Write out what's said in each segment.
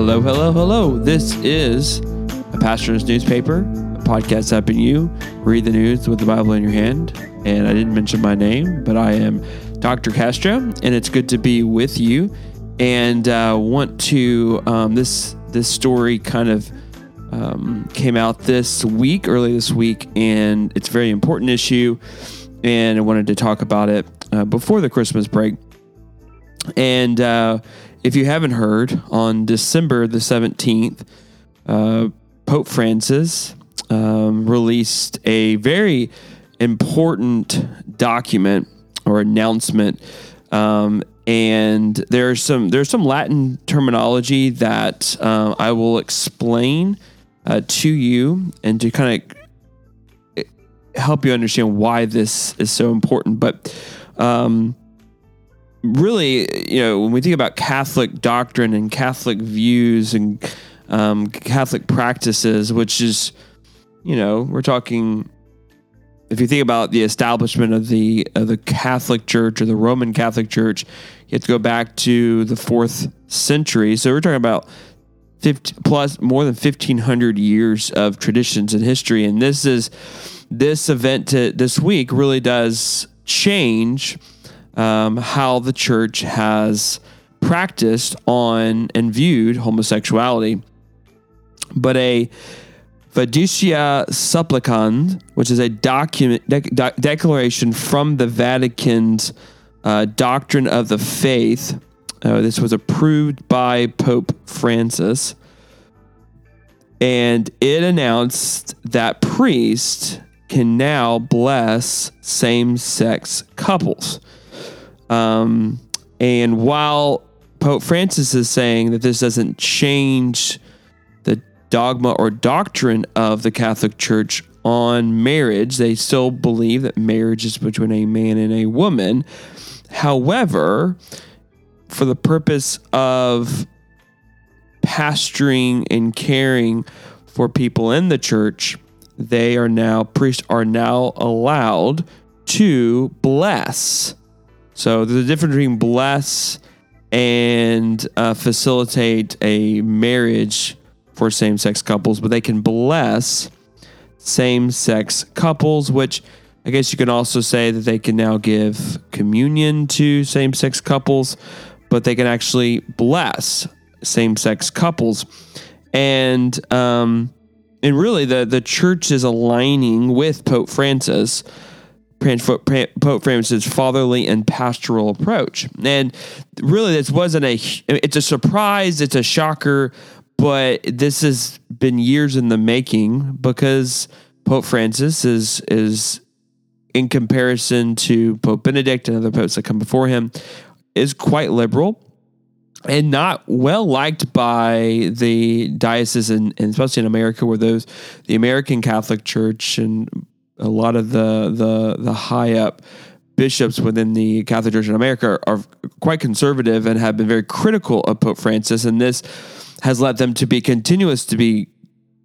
Hello, hello, hello. This is a pastor's newspaper, a podcast helping you read the news with the Bible in your hand. And I didn't mention my name, but I am Dr. Castro, and it's good to be with you. And uh, want to um, this this story kind of um, came out this week, early this week, and it's a very important issue. And I wanted to talk about it uh, before the Christmas break. And uh, if you haven't heard, on December the 17th, uh, Pope Francis um, released a very important document or announcement. Um, and there's some there's some Latin terminology that uh, I will explain uh, to you and to kind of help you understand why this is so important. But um, really, you know, when we think about Catholic doctrine and Catholic views and um, Catholic practices, which is, you know, we're talking. If you think about the establishment of the of the Catholic Church or the Roman Catholic Church, you have to go back to the fourth century. So we're talking about 50, plus more than fifteen hundred years of traditions and history, and this is this event to, this week really does change um, how the church has practiced on and viewed homosexuality. But a fiducia supplicans, which is a document de- declaration from the Vatican's uh, doctrine of the faith. Uh, this was approved by Pope Francis, and it announced that priests can now bless same-sex couples. Um, and while Pope Francis is saying that this doesn't change the dogma or doctrine of the Catholic Church on marriage, they still believe that marriage is between a man and a woman. However, for the purpose of pastoring and caring for people in the church, they are now, priests are now allowed to bless so there's a difference between bless and uh, facilitate a marriage for same sex couples, but they can bless same sex couples, which I guess you can also say that they can now give communion to same sex couples, but they can actually bless same sex couples. And, um, and really, the, the church is aligning with Pope Francis Pope Francis's fatherly and pastoral approach. And really, this wasn't a, it's a surprise, it's a shocker, but this has been years in the making because Pope Francis is, is in comparison to Pope Benedict and other popes that come before him, is quite liberal and not well liked by the diocese and especially in America where those the American Catholic Church and a lot of the the the high up bishops within the Catholic Church in America are, are quite conservative and have been very critical of Pope Francis, and this has led them to be continuous to be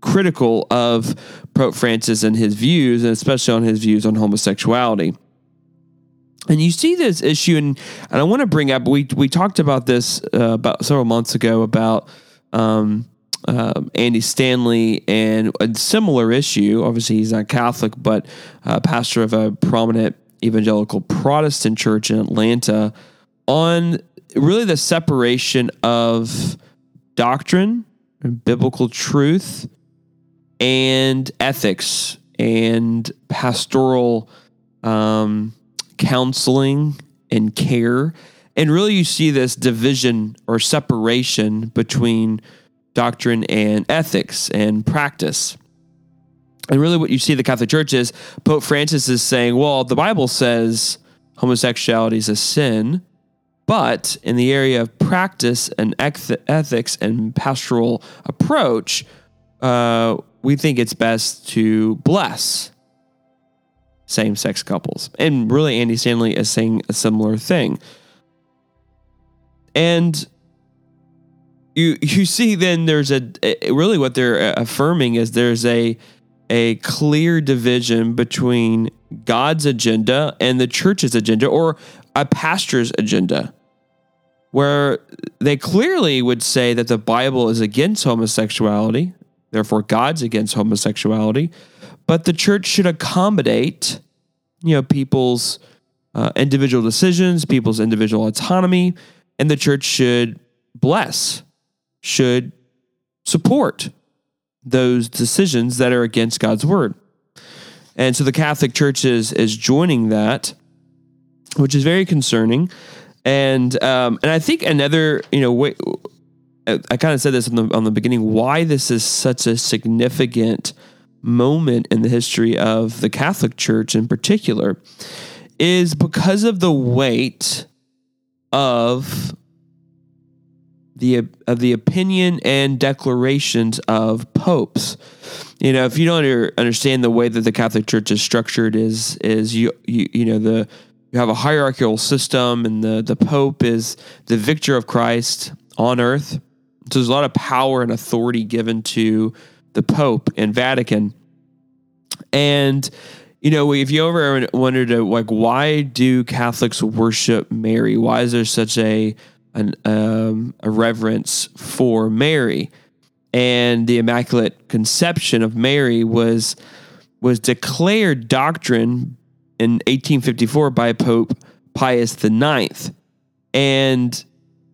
critical of Pope Francis and his views, and especially on his views on homosexuality. And you see this issue, and, and I want to bring up we we talked about this uh, about several months ago about um, um, Andy Stanley and a similar issue. Obviously, he's not Catholic, but uh, pastor of a prominent evangelical Protestant church in Atlanta on really the separation of doctrine and biblical truth and ethics and pastoral um, counseling and care. And really, you see this division or separation between doctrine and ethics and practice. And really, what you see the Catholic Church is Pope Francis is saying, well, the Bible says homosexuality is a sin, but in the area of practice and ethics and pastoral approach, uh, we think it's best to bless same sex couples. And really, Andy Stanley is saying a similar thing. And you you see then there's a, really what they're affirming is there's a a clear division between God's agenda and the church's agenda or a pastor's agenda. where they clearly would say that the Bible is against homosexuality, therefore God's against homosexuality, but the church should accommodate, you know, people's uh, individual decisions, people's individual autonomy, and the church should bless, should support those decisions that are against God's word. And so the Catholic Church is is joining that, which is very concerning. And um, and I think another you know way, I kind of said this on the on the beginning why this is such a significant moment in the history of the Catholic Church in particular is because of the weight of the of the opinion and declarations of popes. You know, if you don't understand the way that the Catholic Church is structured, is is you you, you know the you have a hierarchical system, and the the Pope is the vicar of Christ on earth. So there's a lot of power and authority given to the Pope and Vatican, and you know, if you ever wondered like why do Catholics worship Mary? Why is there such a an, um, a reverence for Mary, and the Immaculate Conception of Mary was was declared doctrine in 1854 by Pope Pius IX, and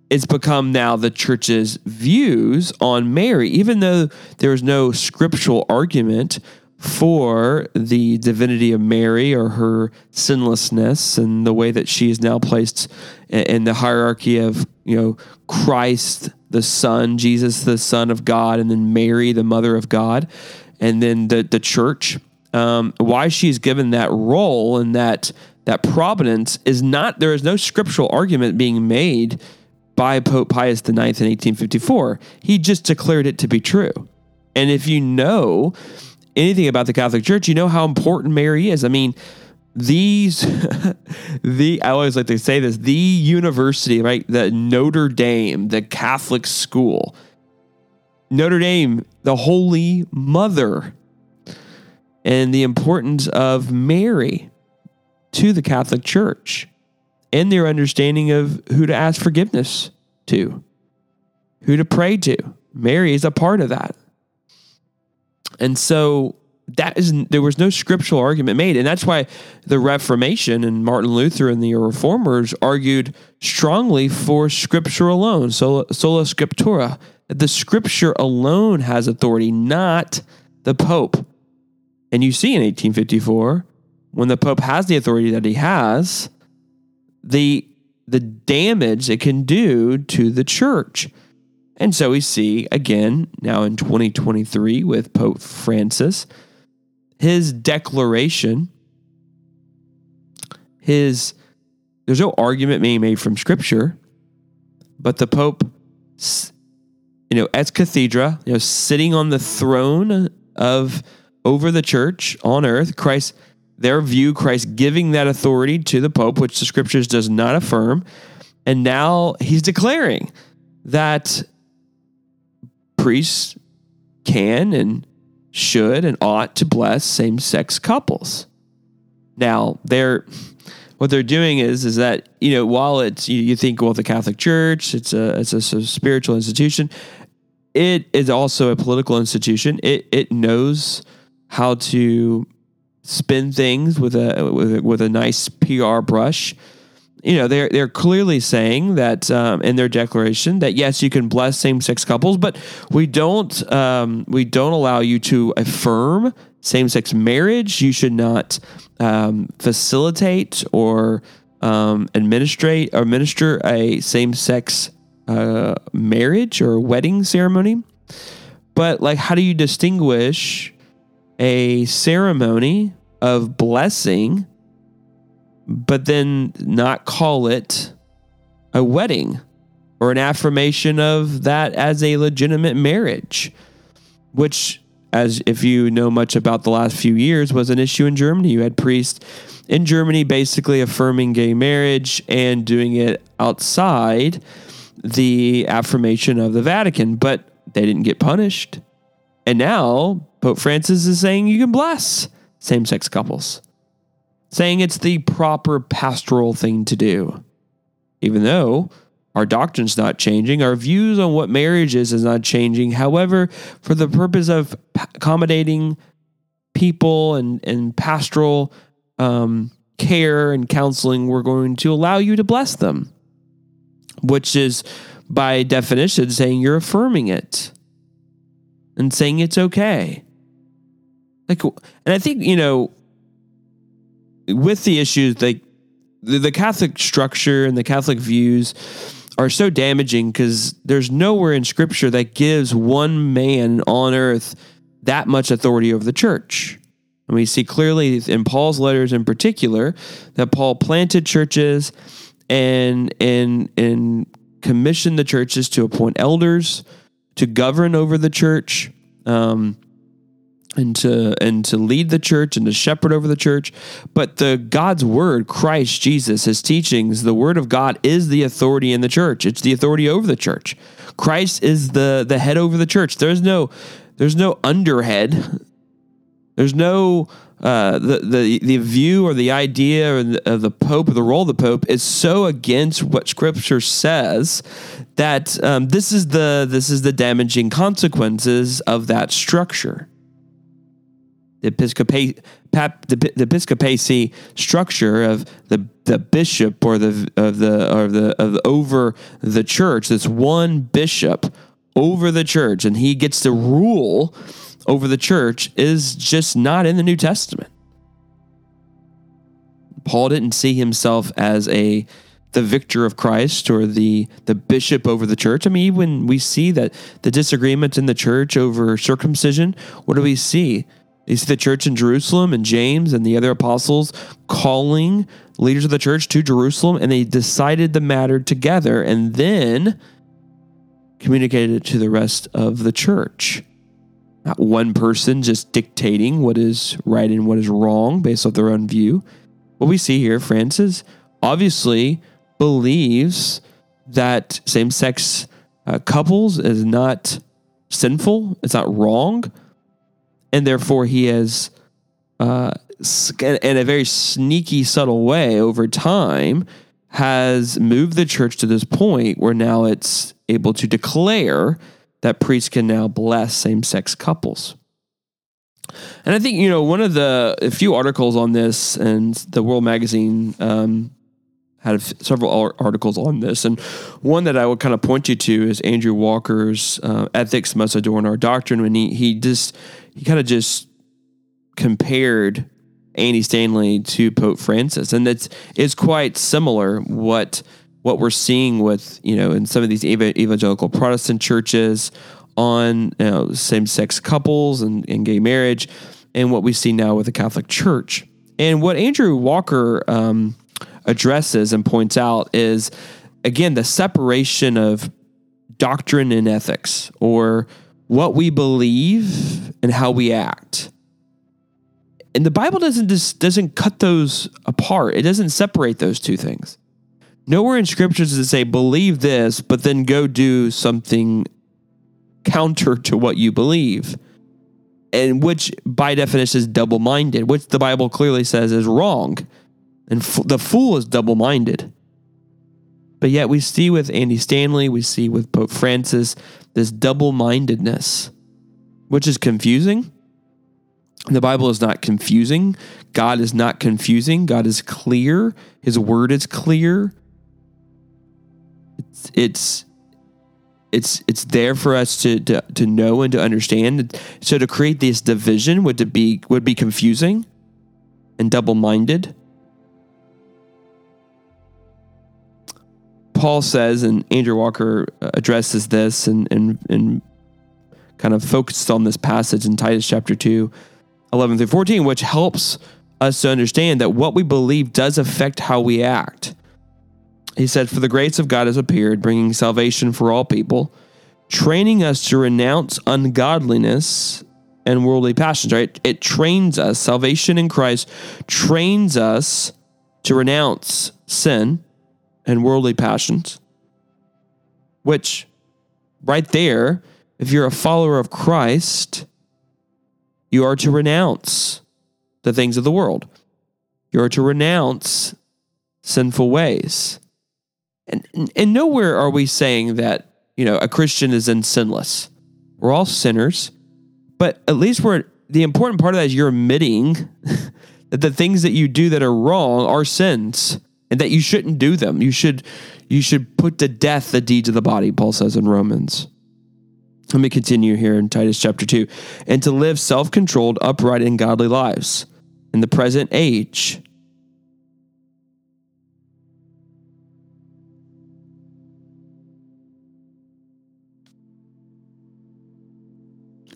it's become now the church's views on Mary, even though there was no scriptural argument for the divinity of Mary or her sinlessness and the way that she is now placed in the hierarchy of, you know, Christ the Son, Jesus the Son of God, and then Mary the Mother of God, and then the the church. Um, why she's given that role and that that providence is not there is no scriptural argument being made by Pope Pius IX in 1854. He just declared it to be true. And if you know anything about the Catholic Church, you know how important Mary is. I mean, these the I always like to say this, the university, right? The Notre Dame, the Catholic school. Notre Dame, the Holy Mother, and the importance of Mary to the Catholic Church and their understanding of who to ask forgiveness to, who to pray to. Mary is a part of that. And so that is there was no scriptural argument made, and that's why the Reformation and Martin Luther and the Reformers argued strongly for Scripture alone, sola, sola scriptura, that the Scripture alone has authority, not the Pope. And you see in 1854, when the Pope has the authority that he has, the the damage it can do to the church. And so we see again now in 2023 with Pope Francis, his declaration, his there's no argument being made from scripture, but the Pope, you know, ex cathedra, you know, sitting on the throne of over the church on earth, Christ, their view, Christ giving that authority to the Pope, which the scriptures does not affirm. And now he's declaring that priests can and should and ought to bless same sex couples. Now, they're what they're doing is is that you know while it's you, you think well the Catholic Church it's a it's a, it's a spiritual institution, it is also a political institution. It it knows how to spin things with a with a, with a nice PR brush you know they're they're clearly saying that um, in their declaration that yes you can bless same sex couples but we don't um, we don't allow you to affirm same sex marriage. You should not um, facilitate or um, administrate or administer a same sex uh, marriage or wedding ceremony. But like how do you distinguish a ceremony of blessing but then not call it a wedding or an affirmation of that as a legitimate marriage, which, as if you know much about the last few years, was an issue in Germany. You had priests in Germany basically affirming gay marriage and doing it outside the affirmation of the Vatican, but they didn't get punished. And now Pope Francis is saying you can bless same sex couples saying it's the proper pastoral thing to do, even though Our doctrine's not changing. Our views on what marriage is is not changing. However, for the purpose of accommodating people and, and pastoral um, care and counseling, we're going to allow you to bless them, which is by definition saying you're affirming it and saying it's okay. Like, and I think, you know, with the issues, like the, the Catholic structure and the Catholic views are so damaging because there's nowhere in scripture that gives one man on earth that much authority over the church. And we see clearly in Paul's letters in particular that Paul planted churches and and and commissioned the churches to appoint elders to govern over the church. Um, and to and to lead the church and to shepherd over the church. But the god's word christ jesus his teachings the word of god is the authority in the church. It's the authority over the church. Christ is the the head over the church. There's no there's no underhead. There's no uh, the, the the view or the idea of the, of the Pope or the role of the Pope is so against what Scripture says that um, this is the this is the damaging consequences of that structure the episcopacy, the, the episcopacy structure of the the bishop or the of the or the of the, over the church. This one bishop over the church, and he gets to rule over the church is just not in the New Testament. Paul didn't see himself as a the vicar of Christ or the the bishop over the church. I mean, even we see that the disagreements in the church over circumcision, what do we see? You see the church in Jerusalem and James and the other apostles calling leaders of the church to Jerusalem, and they decided the matter together and then communicated it to the rest of the church. Not one person just dictating what is right and what is wrong based off their own view. What we see here, Francis obviously believes that same sex uh, couples is not sinful, it's not wrong and therefore he has, uh, in a very sneaky, subtle way, over time, has moved the church to this point where now it's able to declare that priests can now bless same-sex couples. And I think you know one of the a few articles on this, and the World Magazine um, had several articles on this, and one that I would kind of point you to is Andrew Walker's uh, "Ethics Must Adorn Our Doctrine." When he he just he kind of just compared Andy Stanley to Pope Francis, and it's it's quite similar what what we're seeing with you know in some of these evangelical Protestant churches on you know, same sex couples and, and gay marriage, and what we see now with the Catholic Church. And what Andrew Walker um, addresses and points out is again the separation of doctrine and ethics, or what we believe and how we act. And the Bible doesn't just doesn't cut those apart. It doesn't separate those two things. Nowhere in scriptures does it say believe this, but then go do something counter to what you believe. And which by definition is double-minded, which the Bible clearly says is wrong. And f- the fool is double-minded. But yet we see with Andy Stanley, we see with Pope Francis, this double mindedness, which is confusing. The Bible is not confusing. God is not confusing. God is clear. His word is clear. It's it's it's, it's there for us to, to to know and to understand. So to create this division would to be would be confusing and double minded. Paul says, and Andrew Walker uh, addresses this and, and, and kind of focused on this passage in Titus chapter 2, 11 through 14, which helps us to understand that what we believe does affect how we act. He said, For the grace of God has appeared, bringing salvation for all people, training us to renounce ungodliness and worldly passions, right? It trains us, salvation in Christ trains us to renounce sin and worldly passions, which right there, if you're a follower of Christ, you are to renounce the things of the world. You are to renounce sinful ways. And, and nowhere are we saying that, you know, a Christian is in sinless. We're all sinners, but at least we're, the important part of that is you're admitting that the things that you do that are wrong are sins and that you shouldn't do them. You should, you should put to death the deeds of the body, Paul says in Romans. Let me continue here in Titus chapter 2. And to live self controlled, upright, and godly lives in the present age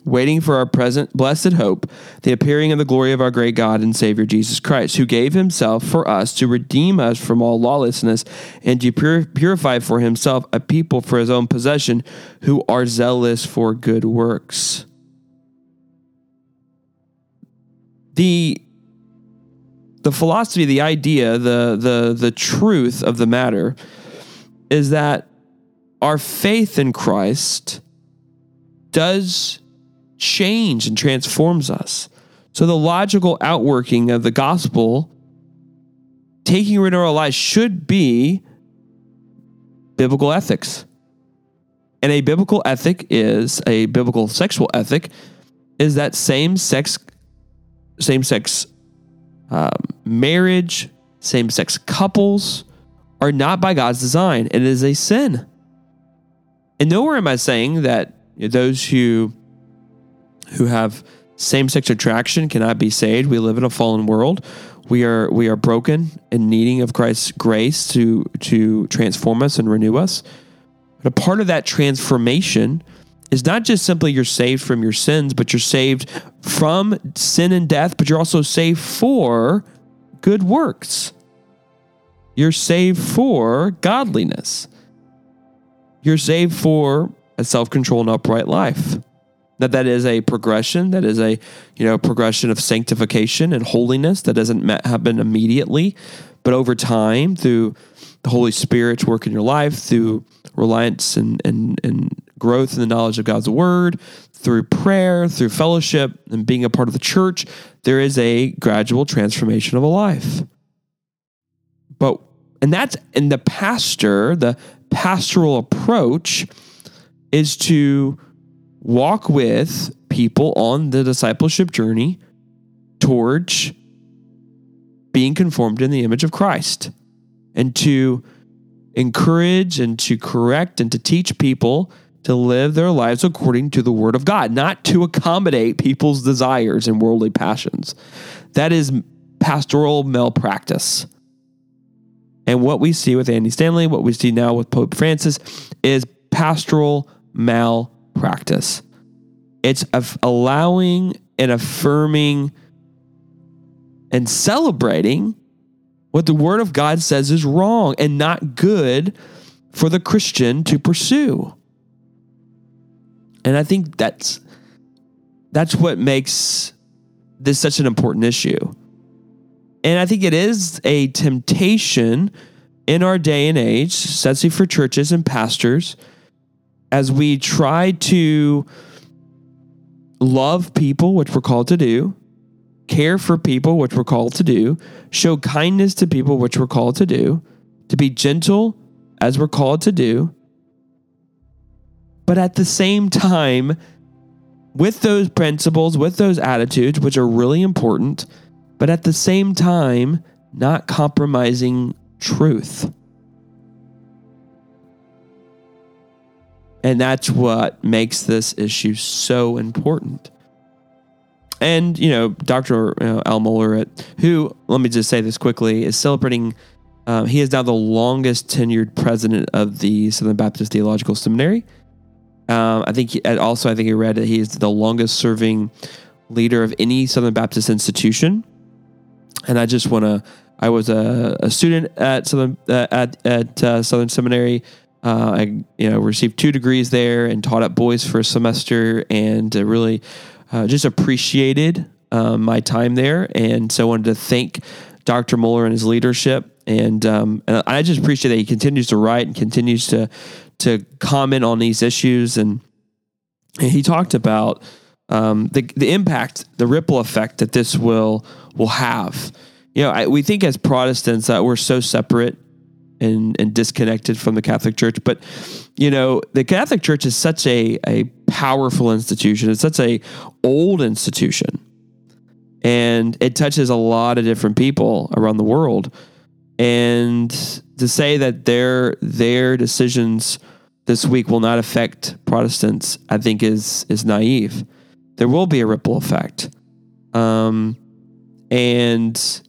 waiting for our present blessed hope, the appearing of the glory of our great God and Savior Jesus Christ, who gave himself for us to redeem us from all lawlessness and to pur- purify for himself a people for his own possession who are zealous for good works. The the philosophy, the idea, the the the truth of the matter is that our faith in Christ does change and transforms us. So the logical outworking of the gospel taking root in our lives should be biblical ethics. And a biblical ethic is a biblical sexual ethic is that same sex same sex um, marriage, same sex couples are not by God's design. and It is a sin. And nowhere am I saying that those who who have same sex attraction cannot be saved. We live in a fallen world. We are we are broken and needing of Christ's grace to to transform us and renew us. But a part of that transformation is not just simply you're saved from your sins, but you're saved from sin and death, but you're also saved for good works. You're saved for godliness. You're saved for a self-controlled and upright life that that is a progression that is a you know progression of sanctification and holiness that doesn't happen immediately but over time through the holy spirit's work in your life through reliance and, and, and growth in the knowledge of god's word through prayer through fellowship and being a part of the church there is a gradual transformation of a life. But and that's and the pastor the pastoral approach is to walk with people on the discipleship journey towards being conformed in the image of Christ and to encourage and to correct and to teach people to live their lives according to the word of God, not to accommodate people's desires and worldly passions. That is pastoral malpractice. And what we see with Andy Stanley, what we see now with Pope Francis, is pastoral malpractice practice. It's allowing and affirming and celebrating what the Word of God says is wrong and not good for the Christian to pursue. And I think that's that's what makes this such an important issue. And I think it is a temptation in our day and age, especially for churches and pastors, as we try to love people, which we're called to do, care for people, which we're called to do, show kindness to people, which we're called to do, to be gentle, as we're called to do. But at the same time, with those principles, with those attitudes, which are really important, but at the same time, not compromising truth. And that's what makes this issue so important. And, you know, Dr. Al Mohler, who, let me just say this quickly, is celebrating, um, he is now the longest tenured president of the Southern Baptist Theological Seminary. Um, I think he, also, I think he read that he is the longest serving leader of any Southern Baptist institution. And I just want to, I was a, a, student at Southern, uh, at, at uh, Southern Seminary uh, I you know received two degrees there and taught at Boyce for a semester and uh, really uh, just appreciated um, my time there. And so I wanted to thank Dr. Mohler and his leadership. And, um, and I just appreciate that he continues to write and continues to to comment on these issues. And, and he talked about um, the the impact, the ripple effect that this will will have. You know, I, we think as Protestants that we're so separate and and disconnected from the Catholic Church. But you know, the Catholic Church is such a a powerful institution. It's such a old institution, and it touches a lot of different people around the world. And to say that their their decisions this week will not affect Protestants, I think is is naive. There will be a ripple effect, um, and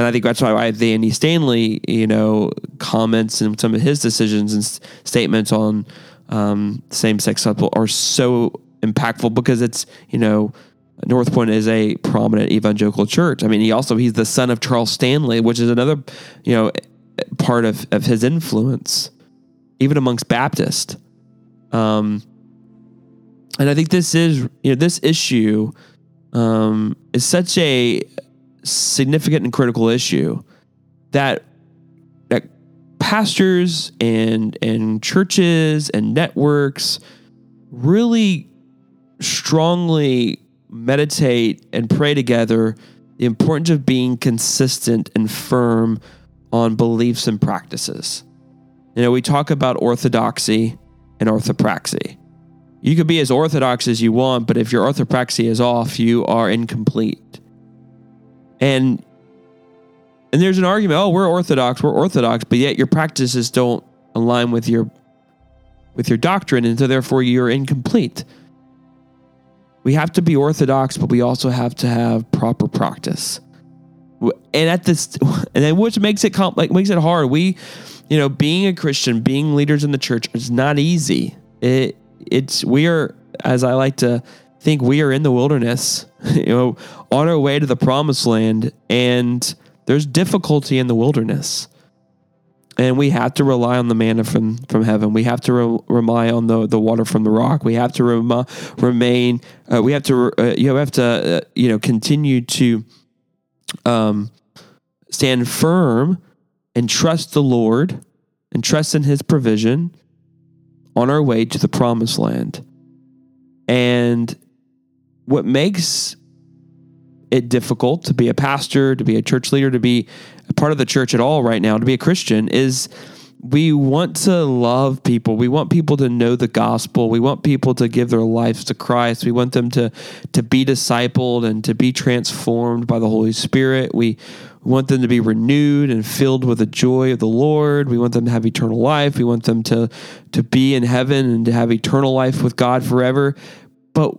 and I think that's why Andy Stanley, you know, comments and some of his decisions and statements on um, same-sex couple are so impactful because it's you know North Point is a prominent evangelical church. I mean, he also he's the son of Charles Stanley, which is another you know part of of his influence, even amongst Baptists. Um, and I think this is you know this issue um, is such a significant and critical issue that that pastors and and churches and networks really strongly meditate and pray together the importance of being consistent and firm on beliefs and practices. You know, we talk about orthodoxy and orthopraxy. You could be as orthodox as you want, but if your orthopraxy is off, you are incomplete. And and there's an argument, oh, we're orthodox, we're orthodox, but yet your practices don't align with your with your doctrine, and so therefore you're incomplete. We have to be orthodox, but we also have to have proper practice. And at this, and then which makes it comp, like makes it hard. We, you know, being a Christian, being leaders in the church is not easy. It it's we are, as I like to think, we are in the wilderness, you know, on our way to the promised land, and there's difficulty in the wilderness and we have to rely on the manna from from heaven. We have to re- rely on the the water from the rock. We have to rem- remain. Uh, we have to uh, you have to uh, you know continue to um, stand firm and trust the Lord and trust in His provision on our way to the promised land. And what makes it difficult to be a pastor, to be a church leader, to be a part of the church at all right now, to be a Christian is we want to love people. We want people to know the gospel. We want people to give their lives to Christ. We want them to to be discipled and to be transformed by the Holy Spirit. We want them to be renewed and filled with the joy of the Lord. We want them to have eternal life. We want them to to be in heaven and to have eternal life with God forever. But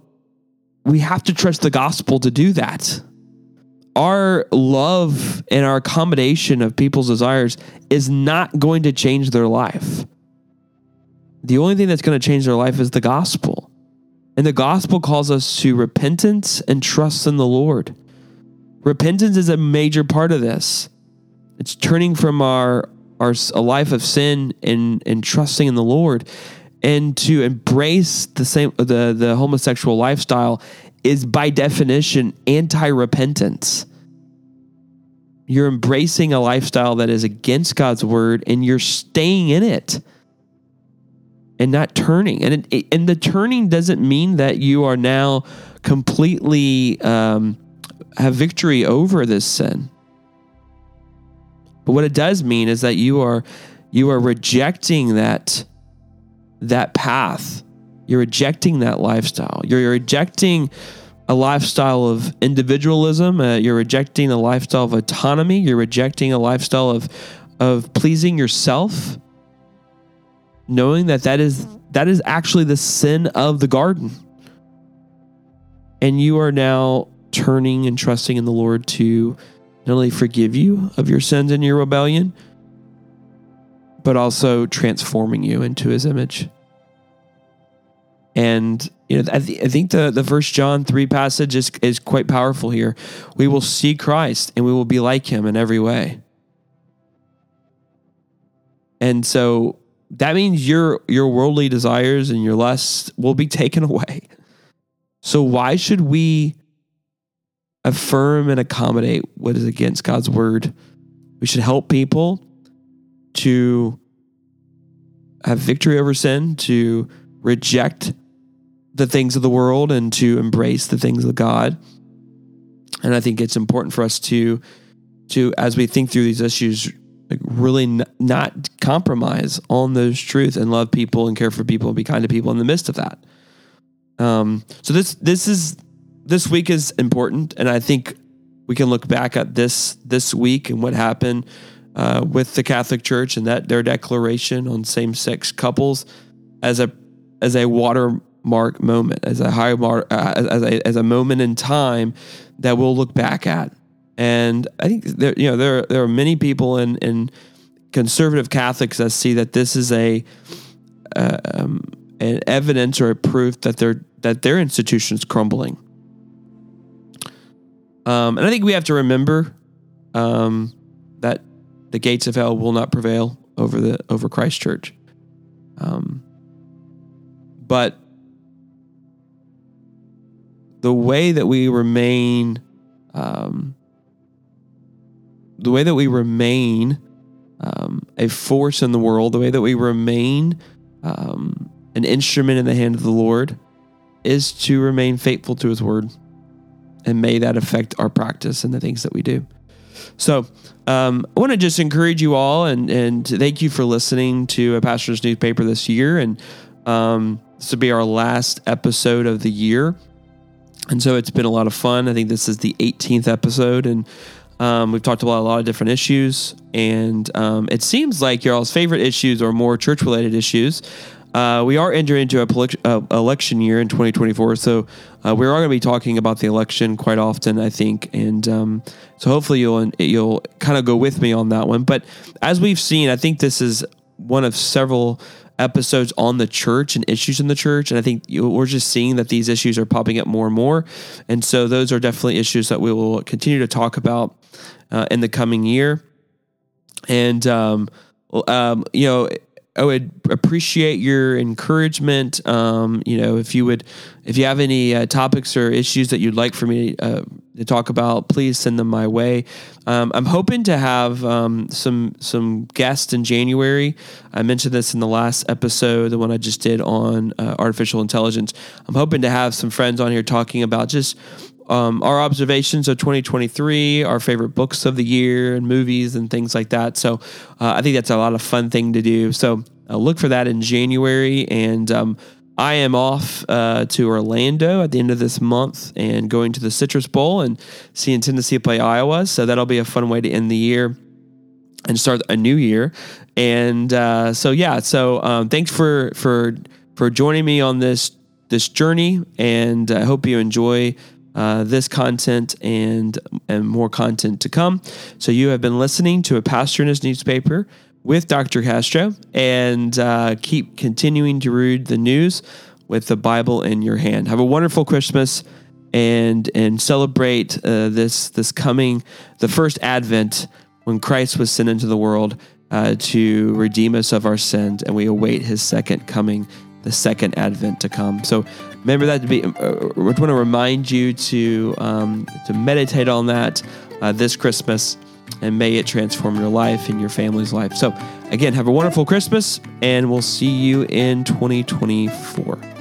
we have to trust the gospel to do that. Our love and our accommodation of people's desires is not going to change their life. The only thing that's going to change their life is the gospel. And the gospel calls us to repentance and trust in the Lord. Repentance is a major part of this. It's turning from our, our a life of sin and, and trusting in the Lord and to embrace the same the the homosexual lifestyle is by definition anti-repentance. You're embracing a lifestyle that is against God's word and you're staying in it and not turning. And it, and the turning doesn't mean that you are now completely um, have victory over this sin. But what it does mean is that you are you are rejecting that that path. You're rejecting that lifestyle. You're, you're rejecting a lifestyle of individualism. Uh, you're rejecting a lifestyle of autonomy. You're rejecting a lifestyle of of pleasing yourself, knowing that that is that is actually the sin of the garden. And you are now turning and trusting in the Lord to not only forgive you of your sins and your rebellion, but also transforming you into his image. And you know, I, th- I think the the First John three passage is is quite powerful here. We will see Christ, and we will be like Him in every way. And so that means your your worldly desires and your lusts will be taken away. So why should we affirm and accommodate what is against God's word? We should help people to have victory over sin, to reject the things of the world and to embrace the things of God. And I think it's important for us to to as we think through these issues like really n- not compromise on those truths and love people and care for people and be kind to people in the midst of that. Um, so this this is this week is important, and I think we can look back at this this week and what happened uh, with the Catholic Church and that their declaration on same sex couples as a as a watermark moment, as a high mark, uh, as a as a moment in time that we'll look back at. And I think there you know there there are many people in in conservative Catholics that see that this is a uh, um, an evidence or a proof that their that their institution is crumbling. Um, and I think we have to remember um, that the gates of hell will not prevail over the over Christ Church. Um, but the way that we remain, um, the way that we remain um, a force in the world, the way that we remain um, an instrument in the hand of the Lord, is to remain faithful to His word, and may that affect our practice and the things that we do. So, um, I want to just encourage you all and and thank you for listening to a pastor's newspaper this year. And um, this will be our last episode of the year. And so it's been a lot of fun. I think this is the 18th episode, and um, we've talked about a lot of different issues. And um, it seems like your all's favorite issues are more church related issues. Uh, we are entering into a uh, election year in 2024, so uh, we are going to be talking about the election quite often, I think, and um, so hopefully you'll you'll kind of go with me on that one. But as we've seen, I think this is one of several episodes on the church and issues in the church, and I think we're just seeing that these issues are popping up more and more, and so those are definitely issues that we will continue to talk about uh, in the coming year, and um, um, you know I would appreciate your encouragement. Um, you know, if you would, if you have any uh, topics or issues that you'd like for me uh, to talk about, please send them my way. Um, I'm hoping to have um, some some guests in January. I mentioned this in the last episode, the one I just did on uh, artificial intelligence. I'm hoping to have some friends on here talking about just um, our observations of 2023, our favorite books of the year, and movies and things like that. So uh, I think that's a lot of fun thing to do. So uh, look for that in January. And um, I am off uh, to Orlando at the end of this month and going to the Citrus Bowl and seeing Tennessee play Iowa. So that'll be a fun way to end the year and start a new year. And uh, so yeah, so um, thanks for for for joining me on this this journey, and I hope you enjoy uh, this content and and more content to come. So you have been listening to a pastor in his newspaper with Dr. Castro, and uh, keep continuing to read the news with the Bible in your hand. Have a wonderful Christmas and and celebrate uh, this this coming the first Advent when Christ was sent into the world uh, to redeem us of our sins, and we await His second coming, the second Advent to come. So remember that to be. Uh, I want to remind you to um, to meditate on that uh, this Christmas, and may it transform your life and your family's life. So again, have a wonderful Christmas, and we'll see you in 2024.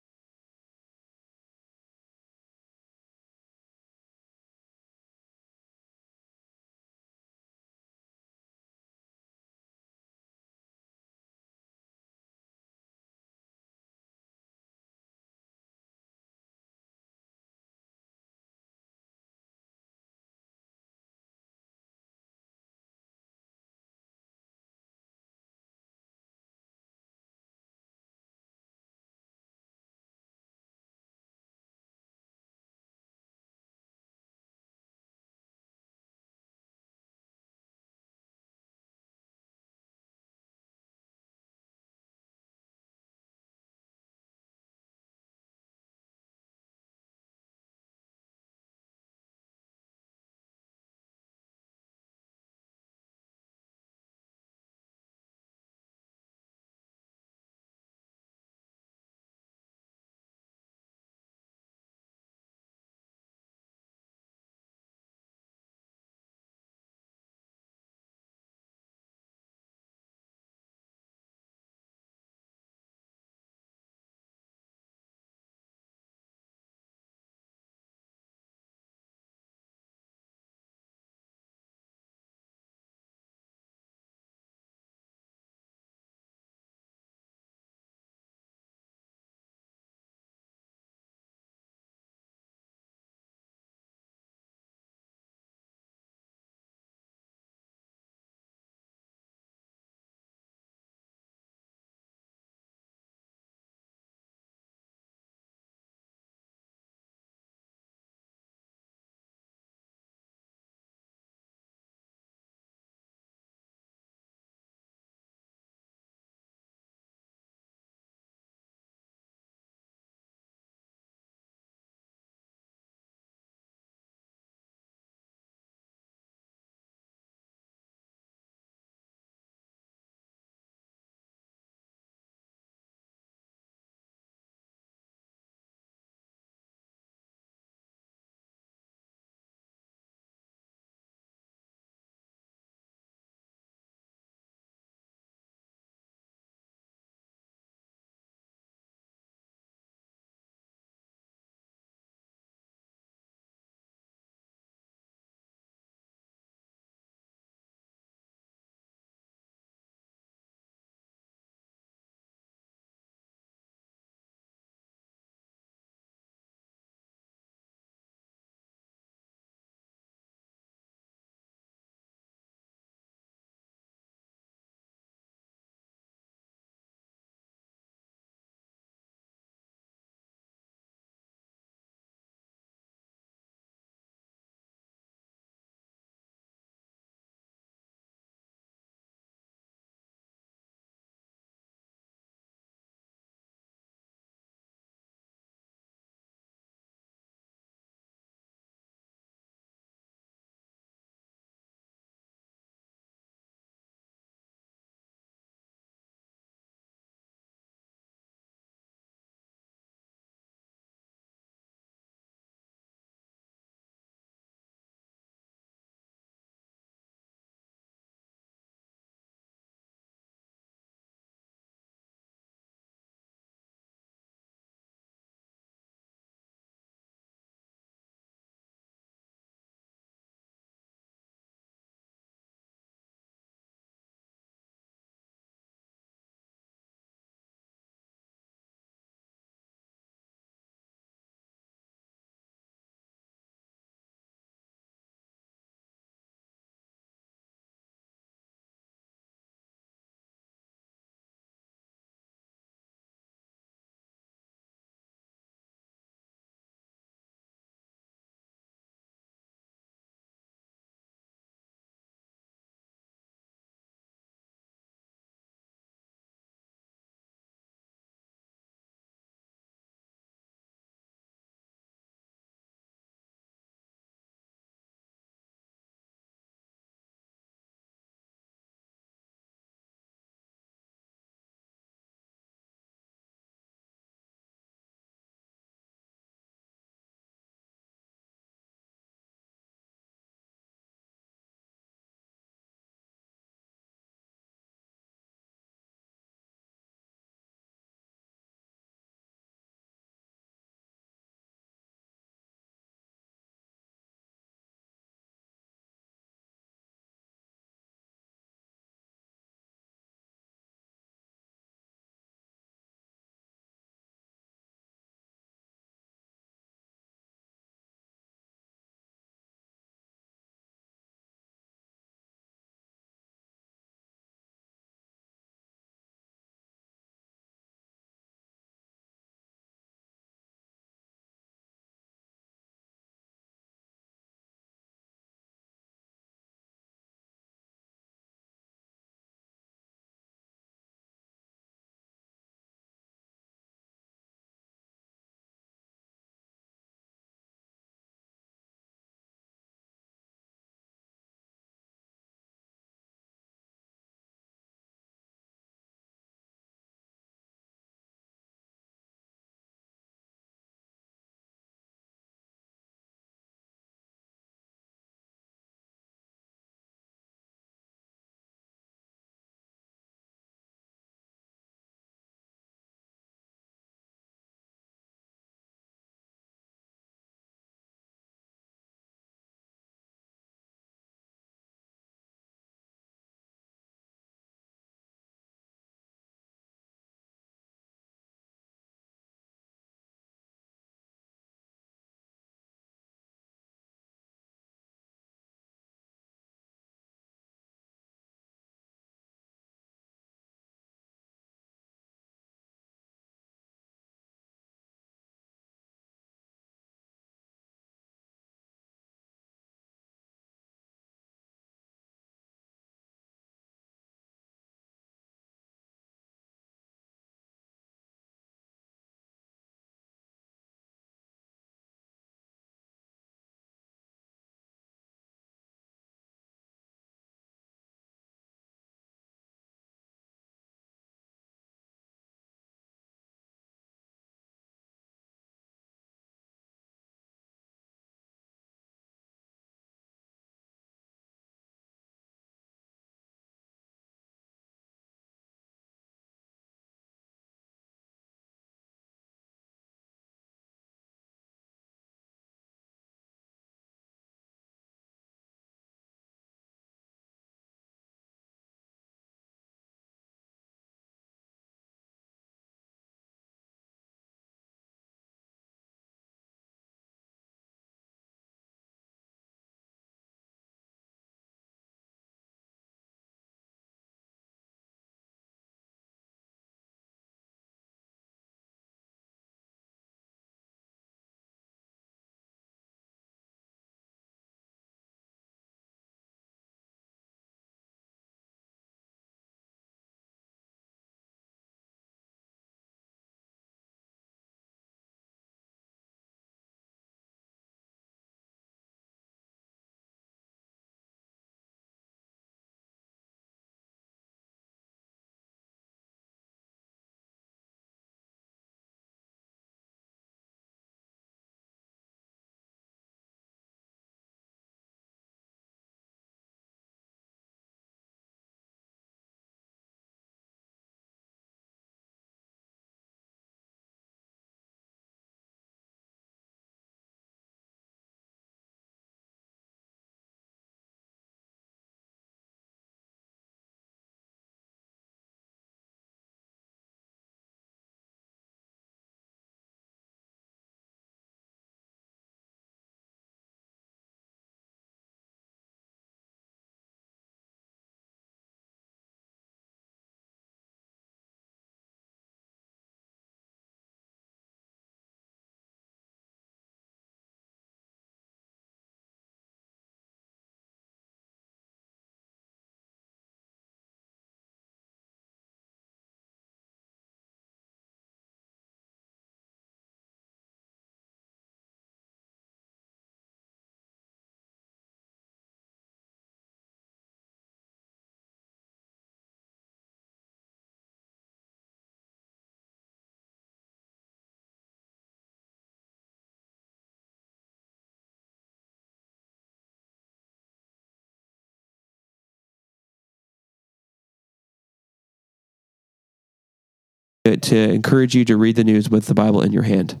To encourage you to read the news with the Bible in your hand.